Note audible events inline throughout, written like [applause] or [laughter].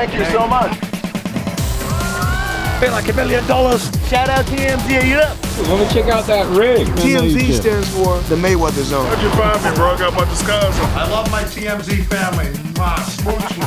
Thank you so much. Feel like a million dollars. Shout out TMZ, are you up? Let me check out that rig. TMZ stands for the Mayweather Zone. How'd you find me, bro? I got my disguise on. I love my TMZ family. Mwah, smoochie.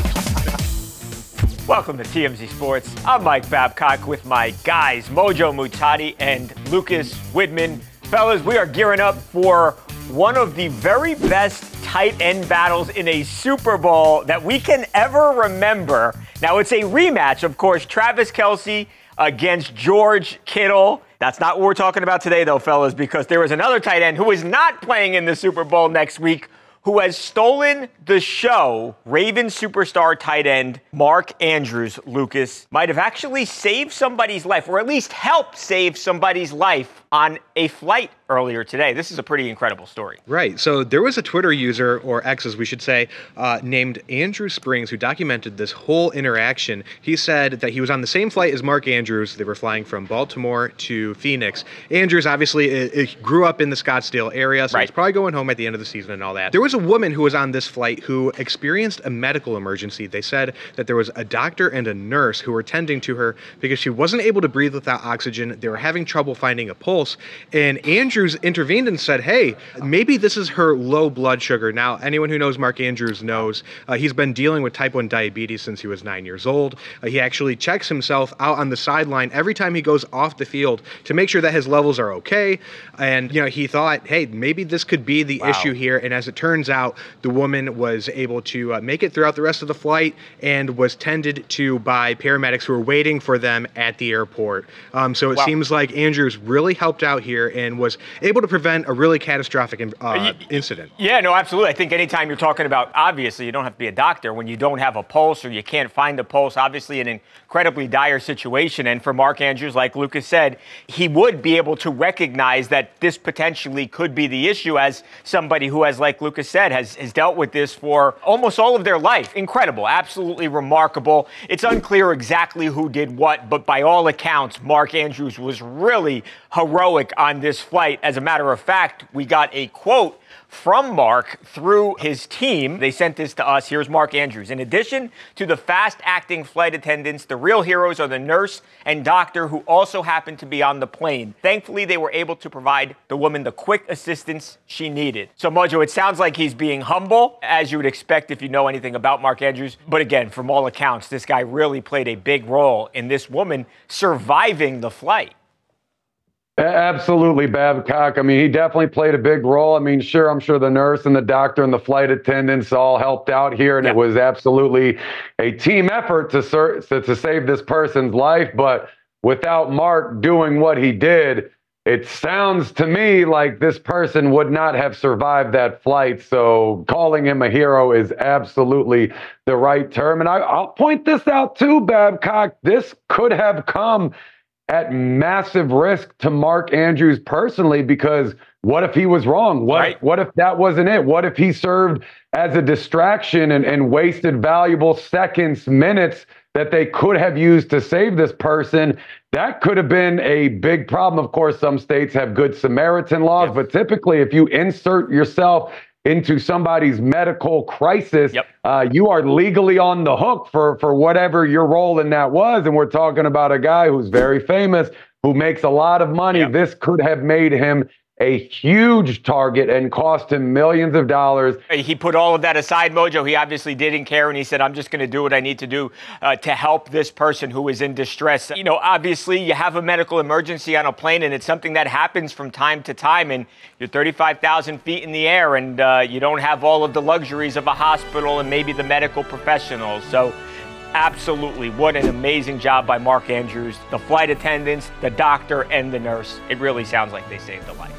Welcome to TMZ Sports. I'm Mike Babcock with my guys, Mojo Muhtadi and Lucas Widman. Fellas, we are gearing up for one of the very best tight end battles in a Super Bowl that we can ever remember. Now, it's a rematch, of course, Travis Kelce against George Kittle. That's not what we're talking about today, though, fellas, because there is another tight end who is not playing in the Super Bowl next week who has stolen the show, Raven superstar tight end Mark Andrews Lucas, might have actually saved somebody's life, or at least helped save somebody's life on a flight earlier today. This is a pretty incredible story. Right. So there was a Twitter user, or X as we should say, uh, named Andrew Springs who documented this whole interaction. He said that he was on the same flight as Mark Andrews. They were flying from Baltimore to Phoenix. Andrews obviously it, it grew up in the Scottsdale area, so Right. he's probably going home at the end of the season and all that. There was a woman who was on this flight who experienced a medical emergency. They said that there was a doctor and a nurse who were tending to her because she wasn't able to breathe without oxygen. They were having trouble finding a pulse. And Andrews intervened and said, hey, maybe this is her low blood sugar. Now, anyone who knows Mark Andrews knows uh, he's been dealing with type 1 diabetes since he was nine years old. Uh, he actually checks himself out on the sideline every time he goes off the field to make sure that his levels are okay. And, you know, he thought, hey, maybe this could be the issue here. And as it turns out, the woman was able to uh, make it throughout the rest of the flight and was tended to by paramedics who were waiting for them at the airport. Um, so it Wow. seems like Andrews really helped out here and was able to prevent a really catastrophic uh, incident. Yeah, no, absolutely. I think anytime you're talking about, obviously, you don't have to be a doctor when you don't have a pulse or you can't find a pulse, obviously, an incredibly dire situation. And for Mark Andrews, like Lucas said, he would be able to recognize that this potentially could be the issue as somebody who has, like Lucas said, has, has dealt with this for almost all of their life. Incredible, absolutely remarkable. It's unclear exactly who did what, but by all accounts, Mark Andrews was really heroic on this flight. As a matter of fact, we got a quote from Mark through his team. They sent this to us. Here's Mark Andrews. In addition to the fast acting flight attendants, the real heroes are the nurse and doctor who also happened to be on the plane. Thankfully, they were able to provide the woman the quick assistance she needed. So, Mojo, it sounds like he's being humble, as you would expect if you know anything about Mark Andrews. But again, from all accounts, this guy really played a big role in this woman surviving the flight. Absolutely, Babcock. I mean, he definitely played a big role. I mean, sure, I'm sure the nurse and the doctor and the flight attendants all helped out here, and Yeah. it was absolutely a team effort to, ser- to save this person's life. But without Mark doing what he did, it sounds to me like this person would not have survived that flight. So calling him a hero is absolutely the right term. And I, I'll point this out too, Babcock. This could have come at massive risk to Mark Andrews personally because what if he was wrong? What Right. what if that wasn't it? What if he served as a distraction and, and wasted valuable seconds, minutes that they could have used to save this person? That could have been a big problem. Of course, some states have good Samaritan laws, but typically if you insert yourself into somebody's medical crisis, Yep. uh, you are legally on the hook for for whatever your role in that was. And we're talking about a guy who's very famous, who makes a lot of money. Yep. This could have made him a huge target and cost him millions of dollars. He put all of that aside, Mojo. He obviously didn't care, and he said, "I'm just going to do what I need to do uh, to help this person who is in distress." You know, obviously, you have a medical emergency on a plane, and it's something that happens from time to time. And you're 35,000 feet in the air, and uh, you don't have all of the luxuries of a hospital and maybe the medical professionals. So. Absolutely. What an amazing job by Mark Andrews, the flight attendants, the doctor, and the nurse. It really sounds like they saved a life.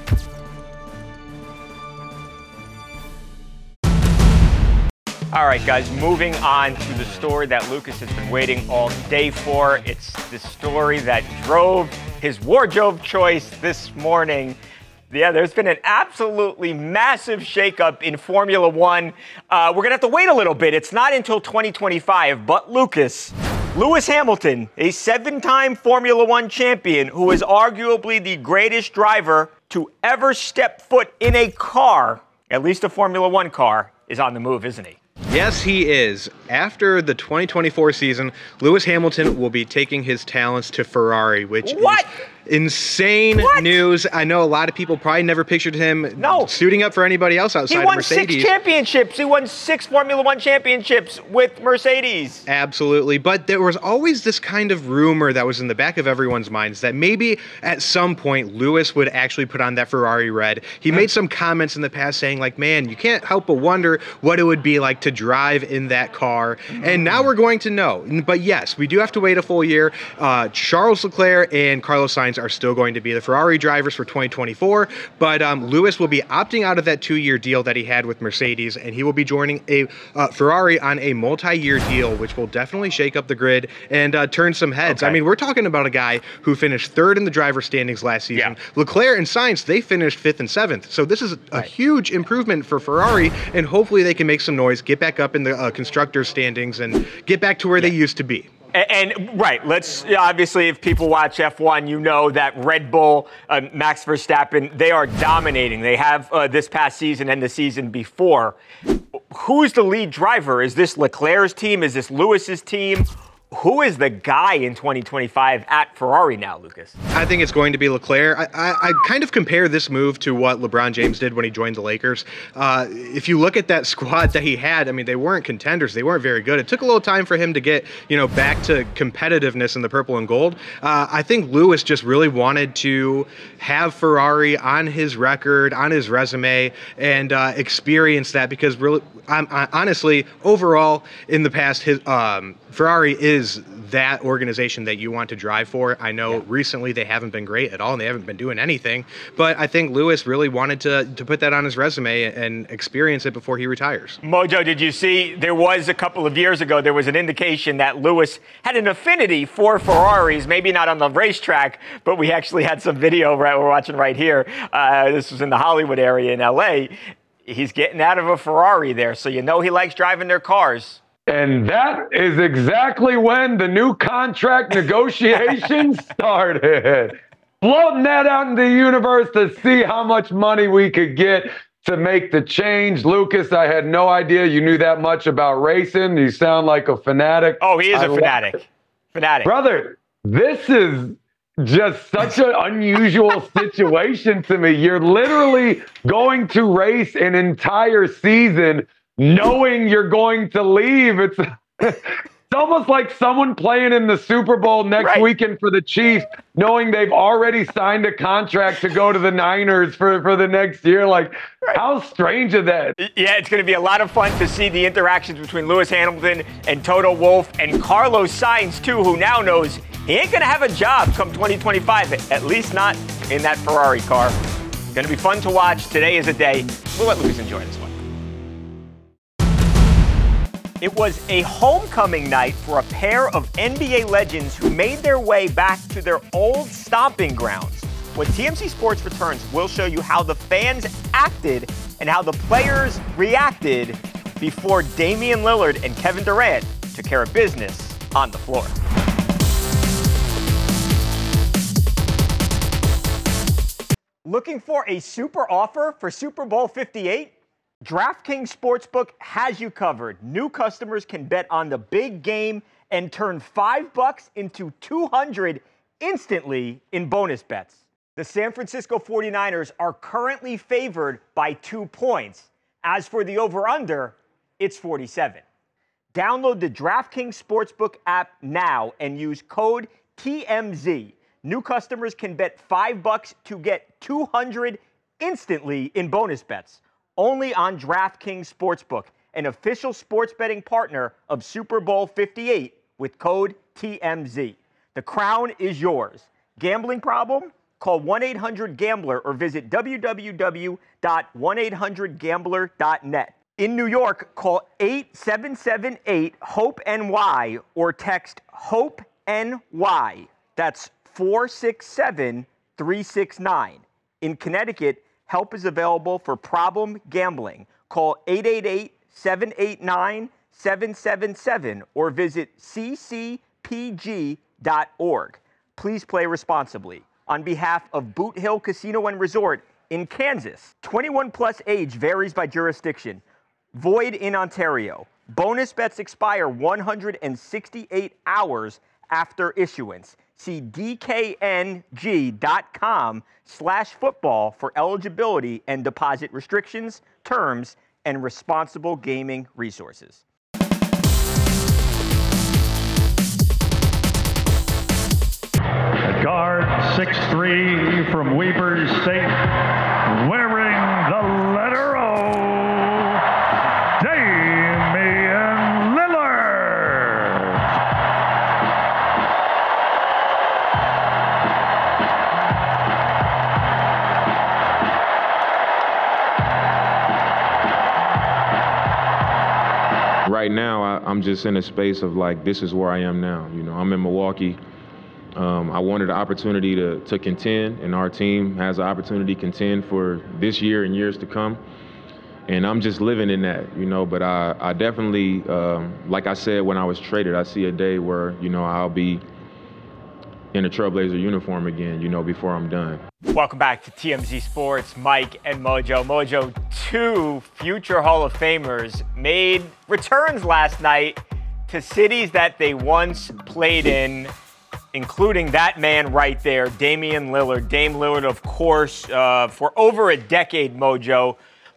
All right, guys, moving on to the story that Lucas has been waiting all day for. It's the story that drove his wardrobe choice this morning. Yeah, there's been an absolutely massive shakeup in Formula One. Uh, we're going to have to wait a little bit. It's not until 2025, but Lucas, Lewis Hamilton, a seven time Formula One champion who is arguably the greatest driver to ever step foot in a car, at least a Formula One car, is on the move, isn't he? Yes, he is. After the 2024 season, Lewis Hamilton will be taking his talents to Ferrari, which What? is insane What? news. I know a lot of people probably never pictured him No. suiting up for anybody else outside Mercedes. He won six championships. He won six Formula One championships with Mercedes. Absolutely. But there was always this kind of rumor that was in the back of everyone's minds that maybe at some point Lewis would actually put on that Ferrari red. He made some comments in the past saying, like, man, you can't help but wonder what it would be like to drive in that car. And now we're going to know. But yes, we do have to wait a full year. Uh, Charles Leclerc and Carlos Sainz are still going to be the Ferrari drivers for 2024. But um, Lewis will be opting out of that two year deal that he had with Mercedes, and he will be joining a uh, Ferrari on a multi year deal, which will definitely shake up the grid and uh, turn some heads. I mean, we're talking about a guy who finished third in the driver standings last season. Leclerc and Sainz, they finished fifth and seventh. So this is a huge improvement for Ferrari, and hopefully they can make some noise, get back up in the uh, constructors standings, and get back to where they used to be. A- And, right, let's obviously, if people watch F1, you know that Red Bull, uh, Max Verstappen, they are dominating. They have uh, this past season and the season before. Who's the lead driver? Is this Leclerc's team? Is this Lewis's team? Who is the guy in 2025 at Ferrari now, Lucas? I think it's going to be Leclerc. I, I, I kind of compare this move to what LeBron James did when he joined the Lakers. Uh, if you look at that [laughs] squad that he had, I mean, they weren't contenders. They weren't very good. It took a little time for him to get, you know, back to competitiveness in the purple and gold. Uh, I think Lewis just really wanted to have Ferrari on his record, on his resume, and uh, experience that because really, I'm, I, honestly, overall, in the past, his um, Ferrari is that organization that you want to drive for. I know recently they haven't been great at all and they haven't been doing anything, but I think Lewis really wanted to to put that on his resume and experience it before he retires. Mojo, did you see there was a couple of years ago, there was an indication that Lewis had an affinity for Ferraris, maybe not on the racetrack, but we actually had some video right, we're watching right here. Uh, this was in the Hollywood area in LA. He's getting out of a Ferrari there, so you know he likes driving their cars. And that is exactly when the new contract negotiations [laughs] started. Floating that out into the universe to see how much money we could get to make the change. Lucas, I had no idea you knew that much about racing. You sound like a fanatic. Oh, he is I a fanatic. Fanatic. Brother, this is just such an unusual [laughs] situation to me. You're literally going to race an entire season knowing you're going to leave. It's [laughs] it's almost like someone playing in the Super Bowl next Right. weekend for the Chiefs, knowing they've already signed a contract to go to the Niners for, for the next year. Like, how strange is that? Yeah, it's going to be a lot of fun to see the interactions between Lewis Hamilton and Toto Wolff and Carlos Sainz, too, who now knows he ain't going to have a job come 2025, at least not in that Ferrari car. Going to be fun to watch. Today is a day. We'll let Lewis enjoy this one. It was a homecoming night for a pair of NBA legends who made their way back to their old stomping grounds. When TMZ Sports returns, we'll show you how the fans acted and how the players reacted before Damian Lillard and Kevin Durant took care of business on the floor. Looking for a super offer for Super Bowl 58? DraftKings Sportsbook has you covered. New customers can bet on the big game and turn 5 bucks into 200 instantly in bonus bets. The San Francisco 49ers are currently favored by 2 points. As for the over under, it's 47. Download the DraftKings Sportsbook app now and use code TMZ. New customers can bet 5 bucks to get 200 instantly in bonus bets. Only on DraftKings Sportsbook, an official sports betting partner of Super Bowl 58 with code TMZ. The crown is yours. Gambling problem? Call 1-800-GAMBLER or visit www.1800gambler.net. In New York, call 8778-HOPE-NY or text HOPE-NY. That's 467-369. In Connecticut, help is available for problem gambling. Call 888-789-777 or visit ccpg.org. Please play responsibly. On behalf of Boot Hill Casino and Resort in Kansas, 21 plus age varies by jurisdiction. Void in Ontario. Bonus bets expire 168 hours after issuance. See dkng.com slash football for eligibility and deposit restrictions, terms, and responsible gaming resources. Guard 6'3 from Weber State, I'm just in a space of like this is where I am now. You know, I'm in Milwaukee. Um, I wanted an opportunity to to contend, and our team has an opportunity to contend for this year and years to come. And I'm just living in that, you know. But I, I definitely, um, like I said when I was traded, I see a day where you know I'll be in a Trailblazer uniform again, you know, before I'm done. Welcome back to TMZ Sports. Mike and Mojo. Mojo, two future Hall of Famers made returns last night to cities that they once played in, including that man right there, Damian Lillard. Dame Lillard, of course, uh, for over a decade, Mojo,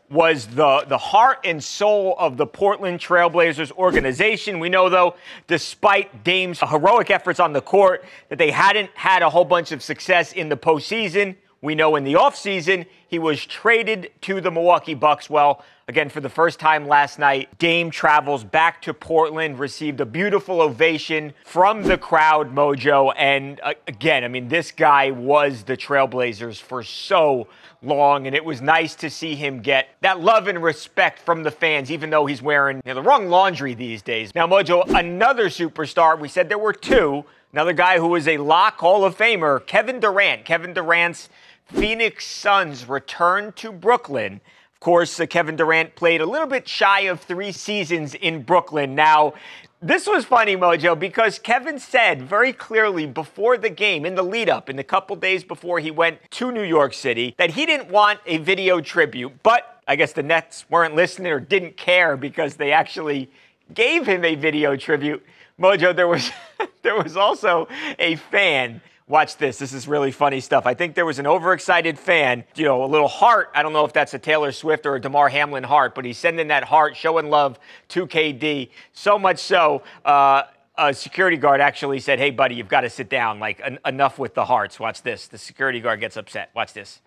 was the, the heart and soul of the Portland Trailblazers organization. We know, though, despite Dame's heroic efforts on the court, that they hadn't had a whole bunch of success in the postseason. We know in the offseason, he was traded to the Milwaukee Bucks. Well, again, for the first time last night, Dame travels back to Portland, received a beautiful ovation from the crowd, Mojo. And uh, again, I mean, this guy was the Trailblazers for so long, and it was nice to see him get that love and respect from the fans, even though he's wearing you know, the wrong laundry these days. Now, Mojo, another superstar, we said there were two. Another guy who is a lock Hall of Famer, Kevin Durant. Kevin Durant's Phoenix Suns return to Brooklyn. Of course, uh, Kevin Durant played a little bit shy of three seasons in Brooklyn. Now, this was funny, Mojo, because Kevin said very clearly before the game, in the lead up, in the couple days before he went to New York City, that he didn't want a video tribute. But I guess the Nets weren't listening or didn't care because they actually gave him a video tribute. Mojo, there was [laughs] there was also a fan. Watch this. This is really funny stuff. I think there was an overexcited fan, you know, a little heart. I don't know if that's a Taylor Swift or a Damar Hamlin heart, but he's sending that heart, showing love to KD. So much so, uh, a security guard actually said, "Hey, buddy, you've got to sit down. Like, en- enough with the hearts. Watch this." The security guard gets upset. Watch this.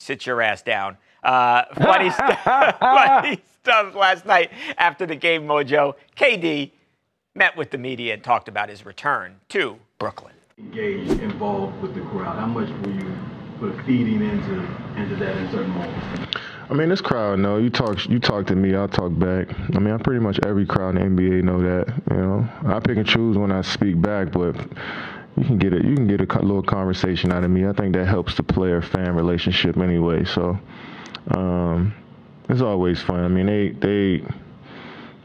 Sit your ass down. Uh, [laughs] funny, st- [laughs] funny stuff last night after the game. Mojo KD met with the media and talked about his return to Brooklyn. Engaged, involved with the crowd? How much were you sort of feeding into into that in certain moments? I mean, this crowd know you talk. You talk to me, I'll talk back. I mean, I pretty much every crowd in the NBA know that. You know, I pick and choose when I speak back, but you can get it. You can get a little conversation out of me. I think that helps the player-fan relationship anyway. So, um, it's always fun. I mean, they they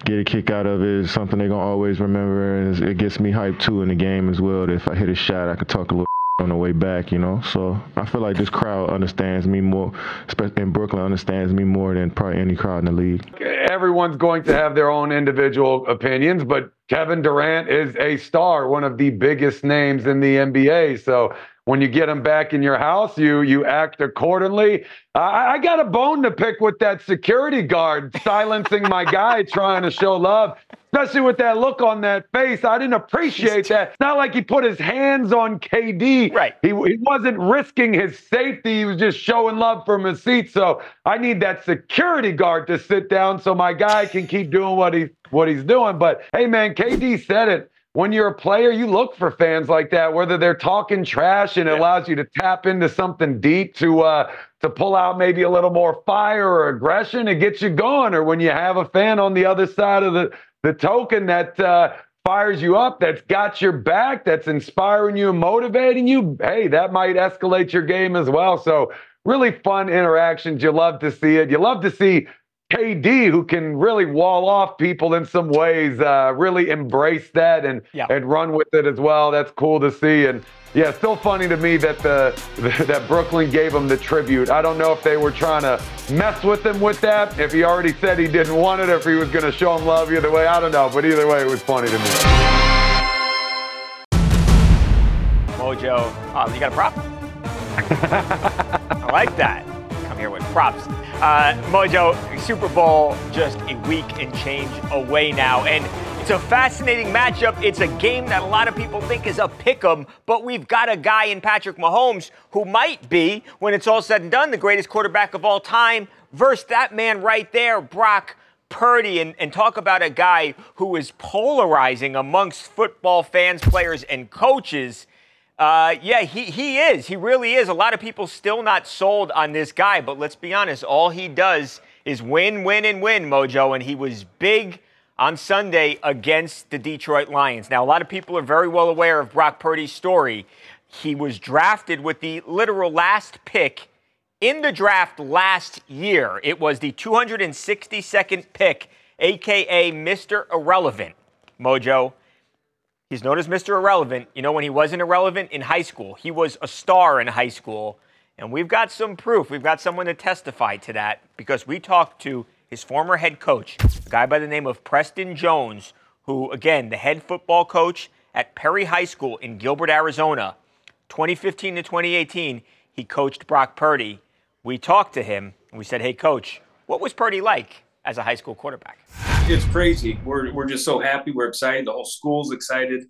get a kick out of it. It's something they're gonna always remember, and it gets me hyped too in the game as well. That if I hit a shot, I could talk a little [laughs] on the way back, you know. So I feel like this crowd understands me more, especially in Brooklyn, understands me more than probably any crowd in the league. everyone's going to have their own individual opinions, but Kevin Durant is a star, one of the biggest names in the NBA. So when you get them back in your house, you you act accordingly. I, I got a bone to pick with that security guard silencing my guy [laughs] trying to show love. Especially with that look on that face, I didn't appreciate that. It's not like he put his hands on KD. Right. He, he wasn't risking his safety. He was just showing love from his seat. So I need that security guard to sit down so my guy can keep doing what he what he's doing. But hey, man, KD said it. When you're a player, you look for fans like that, whether they're talking trash and it allows you to tap into something deep to uh, to pull out maybe a little more fire or aggression. It gets you going. Or when you have a fan on the other side of the the token that uh, fires you up, that's got your back, that's inspiring you and motivating you, hey, that might escalate your game as well. So, really fun interactions. You love to see it. You love to see KD, who can really wall off people in some ways, uh, really embrace that and Yeah. and run with it as well. That's cool to see. And yeah, still funny to me that the that Brooklyn gave him the tribute. I don't know if they were trying to mess with him with that, if he already said he didn't want it, or if he was going to show him love either way. I don't know, but either way, it was funny to me. Mojo, oh, you got a prop? [laughs] I like that. Here with props. Uh, Mojo, Super Bowl just a week and change away now. And it's a fascinating matchup. It's a game that a lot of people think is a pick 'em, but we've got a guy in Patrick Mahomes who might be, when it's all said and done, the greatest quarterback of all time, versus that man right there, Brock Purdy and, and talk about a guy who is polarizing amongst football fans, players, and coaches. Uh, yeah, he, he is. He really is. A lot of people still not sold on this guy, but let's be honest, all he does is win, win, and win, Mojo. And he was big on Sunday against the Detroit Lions. Now, a lot of people are very well aware of Brock Purdy's story. He was drafted with the literal last pick in the draft last year. It was the 262nd pick, aka Mr. Irrelevant. Mojo, he's known as Mr. Irrelevant. You know, when he wasn't irrelevant in high school, he was a star in high school. And we've got some proof. We've got someone to testify to that because we talked to his former head coach, a guy by the name of Preston Jones, who, again, the head football coach at Perry High School in Gilbert, Arizona. 2015 to 2018, he coached Brock Purdy. We talked to him and we said, Hey, coach, what was Purdy like as a high school quarterback? It's crazy. We're, we're just so happy. We're excited. The whole school's excited.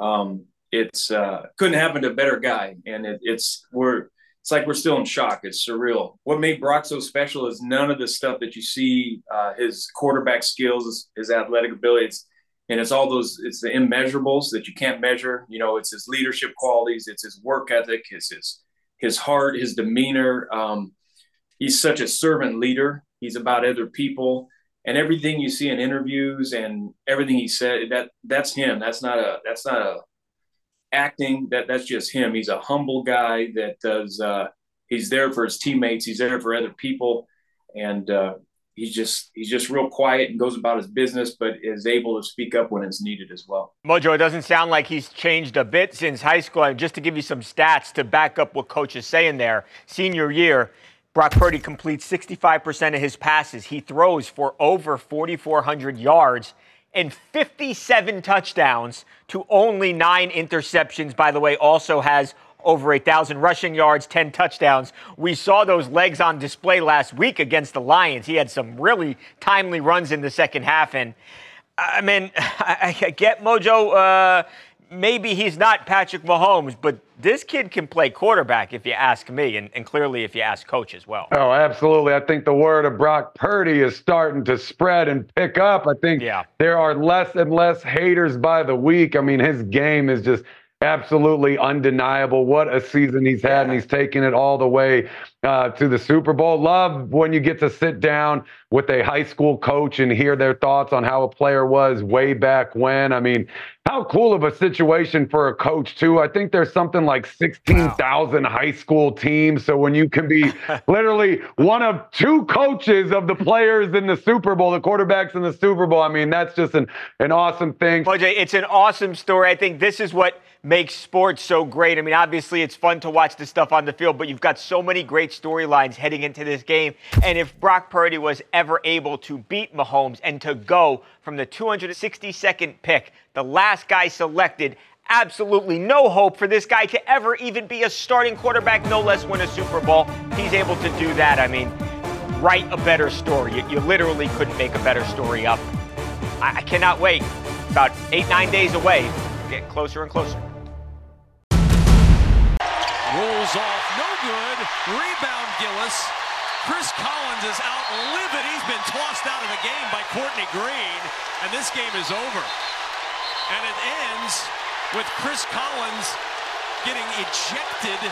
Um, it's uh, couldn't happen to a better guy. And it, it's, we're, it's like we're still in shock. It's surreal. What made Brock so special is none of the stuff that you see, uh, his quarterback skills, his, athletic abilities, and it's all those, it's the immeasurables that you can't measure. You know, it's his leadership qualities, it's his work ethic, it's his, his heart, his demeanor. Um, he's such a servant leader. He's about other people and everything you see in interviews and everything he said that that's him. That's not a, that's not a, acting. That that's just him. He's a humble guy that does uh he's there for his teammates. He's there for other people. And uh he's just he's just real quiet and goes about his business but is able to speak up when it's needed as well. Mojo, it doesn't sound like he's changed a bit since high school. And just to give you some stats to back up what coach is saying there, senior year, Brock Purdy completes 65% of his passes. He throws for over 4,400 yards and 57 touchdowns to only nine interceptions. By the way, also has over 8,000 rushing yards, 10 touchdowns. We saw those legs on display last week against the Lions. He had some really timely runs in the second half. And I mean, [laughs] I, get Mojo. Uh, maybe he's not Patrick Mahomes, but this kid can play quarterback if you ask me, and, and clearly if you ask coach as well. Oh, absolutely. I think the word of Brock Purdy is starting to spread and pick up. I think Yeah. there are less and less haters by the week. I mean, his game is just absolutely undeniable. What a season he's had, and he's taken it all the way uh, to the Super Bowl. Love when you get to sit down with a high school coach and hear their thoughts on how a player was way back when. I mean, how cool of a situation for a coach too. I think there's something like 16,000 high school teams. So when you can be [laughs] literally one of two coaches of the players in the Super Bowl, the quarterbacks in the Super Bowl, I mean, that's just an, an awesome thing. Mojo, it's an awesome story. I think this is what makes sports so great. I mean, obviously, it's fun to watch the stuff on the field, but you've got so many great storylines heading into this game. And if Brock Purdy was ever able to beat Mahomes and to go from the 262nd pick, the last guy selected, absolutely no hope for this guy to ever even be a starting quarterback, no less win a Super Bowl. He's able to do that. I mean, write a better story. You, you literally couldn't make a better story up. I, I cannot wait. About eight, nine days away. We're closer and closer. Rolls off, no good. Rebound Gillis. Chris Collins is out livid. He's been tossed out of the game by Courtney Green, and this game is over. And it ends with Chris Collins getting ejected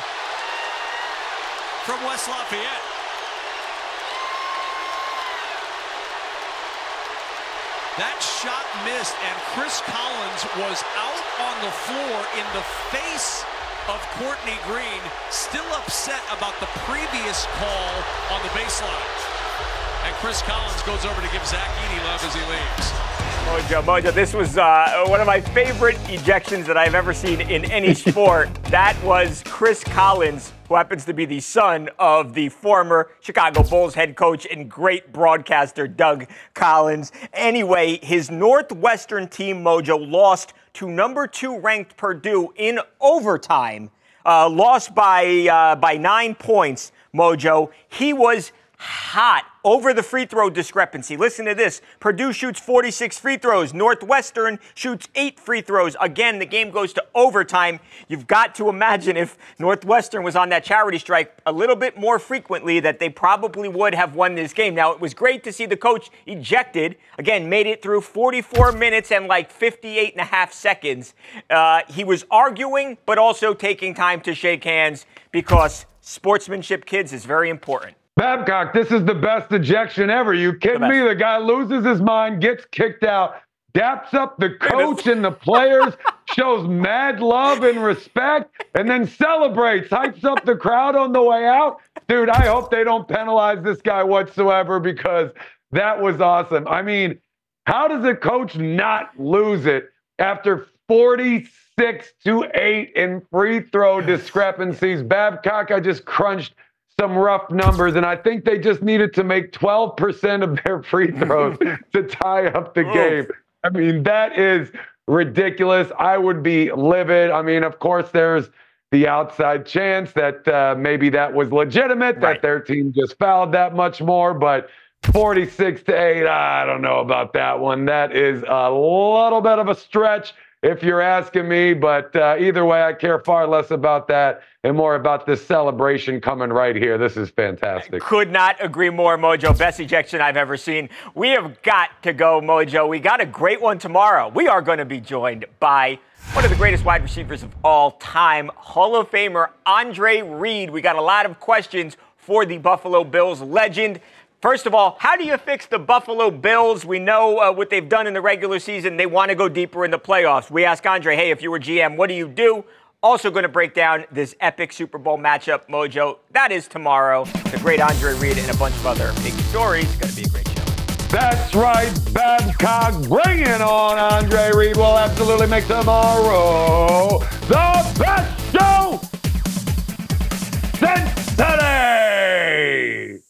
from West Lafayette. That shot missed, and Chris Collins was out on the floor in the face of Courtney Green, still upset about the previous call on the baseline. And Chris Collins goes over to give Zach Edey love as he leaves. Mojo, Mojo, this was uh, one of my favorite ejections that I've ever seen in any [laughs] sport. that was Chris Collins, who happens to be the son of the former Chicago Bulls head coach and great broadcaster Doug Collins. Anyway, his Northwestern team, Mojo, lost to number two ranked Purdue in overtime, uh, lost by, uh, by nine points, Mojo. He was hot over the free throw discrepancy. Listen to this Purdue shoots 46 free throws, Northwestern shoots eight free throws. Again, the game goes to overtime. You've got to imagine if Northwestern was on that charity strike a little bit more frequently, that they probably would have won this game. Now, it was great to see the coach ejected. Again, made it through 44 minutes and like 58 and a half seconds. Uh, he was arguing, but also taking time to shake hands because sportsmanship, kids, is very important. Babcock, this is the best ejection ever. You kidding me? The guy loses his mind, gets kicked out, daps up the coach and the players, [laughs] shows mad love and respect, and then celebrates, hypes up the crowd on the way out. Dude, I hope they don't penalize this guy whatsoever because that was awesome. I mean, how does a coach not lose it after 46 to 8 in free throw discrepancies? Babcock, I just crunched some rough numbers, and I think they just needed to make 12% of their free [laughs] throws to tie up the game. I mean, that is ridiculous. I would be livid. I mean, of course, there's the outside chance that uh, maybe that was legitimate, right. that their team just fouled that much more, but 46 to 8, I don't know about that one. That is a little bit of a stretch if you're asking me. But uh, either way, I care far less about that and more about this celebration coming right here. This is fantastic. Could not agree more, Mojo. Best ejection I've ever seen. We have got to go, Mojo. We got a great one tomorrow. We are going to be joined by one of the greatest wide receivers of all time, Hall of Famer Andre Reed. We got a lot of questions for the Buffalo Bills legend. First of all, how do you fix the Buffalo Bills? We know uh, what they've done in the regular season. They want to go deeper in the playoffs. We ask Andre, hey, if you were GM, what do you do? Also, going to break down this epic Super Bowl matchup, Mojo. That is tomorrow. The great Andre Reed and a bunch of other big stories. It's going to be a great show. That's right, Babcock. bringing on, Andre Reed. will absolutely make tomorrow the best show since today.